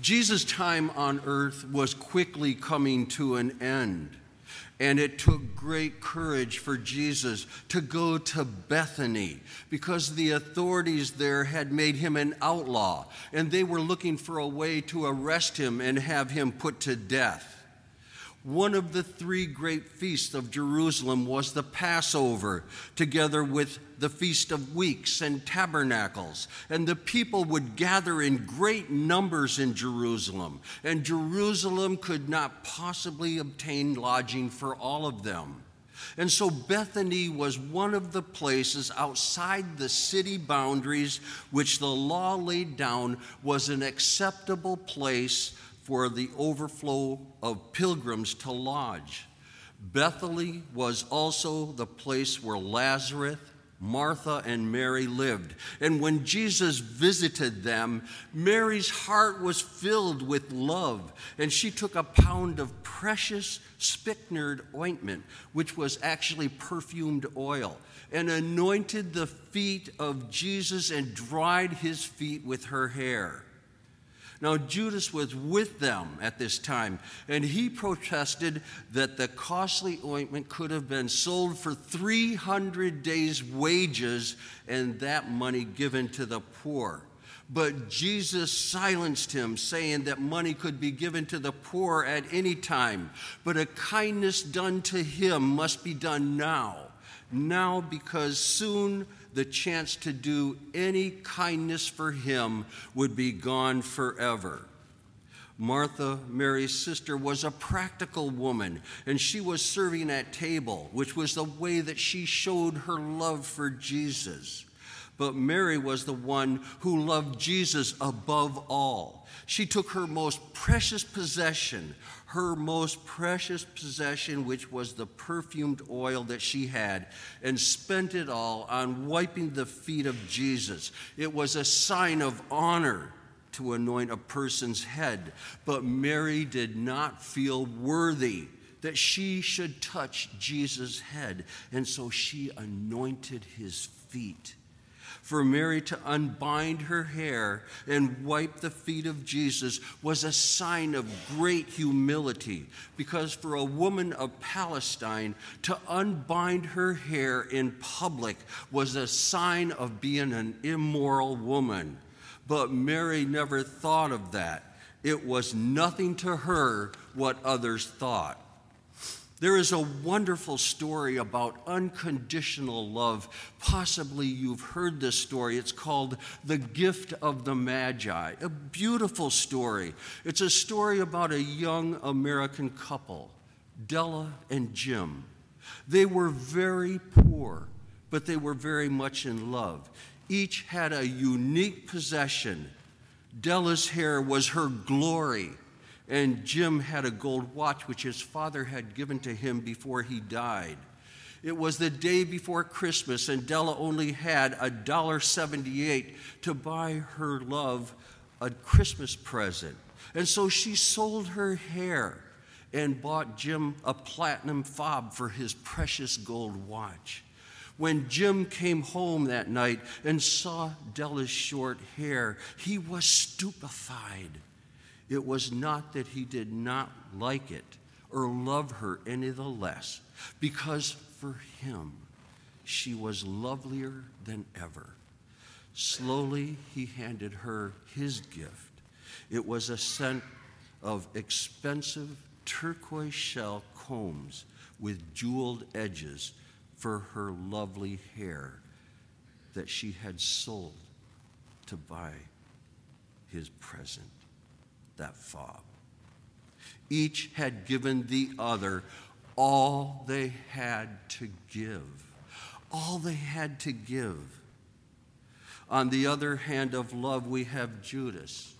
Jesus' time on earth was quickly coming to an end. And it took great courage for Jesus to go to Bethany because the authorities there had made him an outlaw and they were looking for a way to arrest him and have him put to death. One of the three great feasts of Jerusalem was the Passover, together with the Feast of Weeks and Tabernacles. And the people would gather in great numbers in Jerusalem, and Jerusalem could not possibly obtain lodging for all of them. And so Bethany was one of the places outside the city boundaries which the law laid down was an acceptable place for the overflow of pilgrims to lodge. Bethany was also the place where Lazarus, Martha, and Mary lived. And when Jesus visited them, Mary's heart was filled with love, and she took a pound of precious spikenard ointment, which was actually perfumed oil, and anointed the feet of Jesus and dried his feet with her hair. Now, Judas was with them at this time, and he protested that the costly ointment could have been sold for 300 days' wages and that money given to the poor. But Jesus silenced him, saying that money could be given to the poor at any time, but a kindness done to him must be done now. Now, because soon the chance to do any kindness for him would be gone forever. Martha, Mary's sister, was a practical woman, and she was serving at table, which was the way that she showed her love for Jesus. But Mary was the one who loved Jesus above all. She took her most precious possession, her most precious possession, which was the perfumed oil that she had, and spent it all on wiping the feet of Jesus. It was a sign of honor to anoint a person's head, but Mary did not feel worthy that she should touch Jesus' head, and so she anointed his feet for Mary to unbind her hair and wipe the feet of Jesus was a sign of great humility, because for a woman of Palestine to unbind her hair in public was a sign of being an immoral woman. But Mary never thought of that. It was nothing to her what others thought. There is a wonderful story about unconditional love. Possibly you've heard this story. It's called The Gift of the Magi. A beautiful story. It's a story about a young American couple, Della and Jim. They were very poor, but they were very much in love. Each had a unique possession. Della's hair was her glory and Jim had a gold watch which his father had given to him before he died. It was the day before Christmas, and Della only had a dollar seventy-eight to buy her love a Christmas present. And so she sold her hair and bought Jim a platinum fob for his precious gold watch. When Jim came home that night and saw Della's short hair, he was stupefied. It was not that he did not like it or love her any the less, because for him she was lovelier than ever. Slowly he handed her his gift. It was a set of expensive turquoise shell combs with jeweled edges for her lovely hair that she had sold to buy his present that fob. Each had given the other all they had to give. All they had to give. On the other hand of love, we have Judas.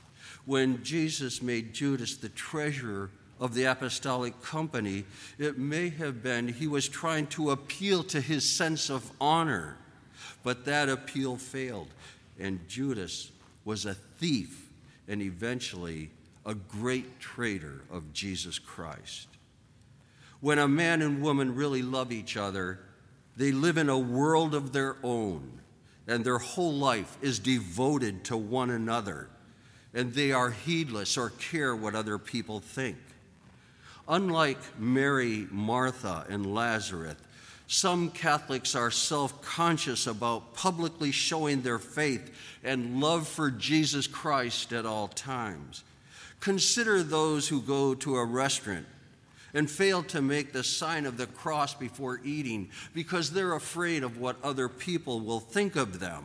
When Jesus made Judas the treasurer of the apostolic company, it may have been he was trying to appeal to his sense of honor, but that appeal failed. And Judas was a thief and eventually a great traitor of Jesus Christ. When a man and woman really love each other, they live in a world of their own, and their whole life is devoted to one another. and they are heedless or care what other people think. Unlike Mary, Martha, and Lazarus, some Catholics are self conscious about publicly showing their faith and love for Jesus Christ at all times. Consider those who go to a restaurant and fail to make the sign of the cross before eating because they're afraid of what other people will think of them.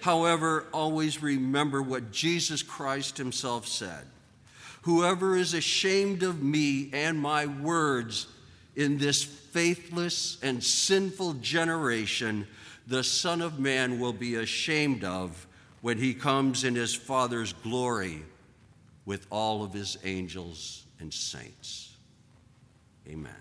However, always remember what Jesus Christ himself said Whoever is ashamed of me and my words in this faithless and sinful generation, the Son of Man will be ashamed of when he comes in his Father's glory with all of his angels and saints. Amen.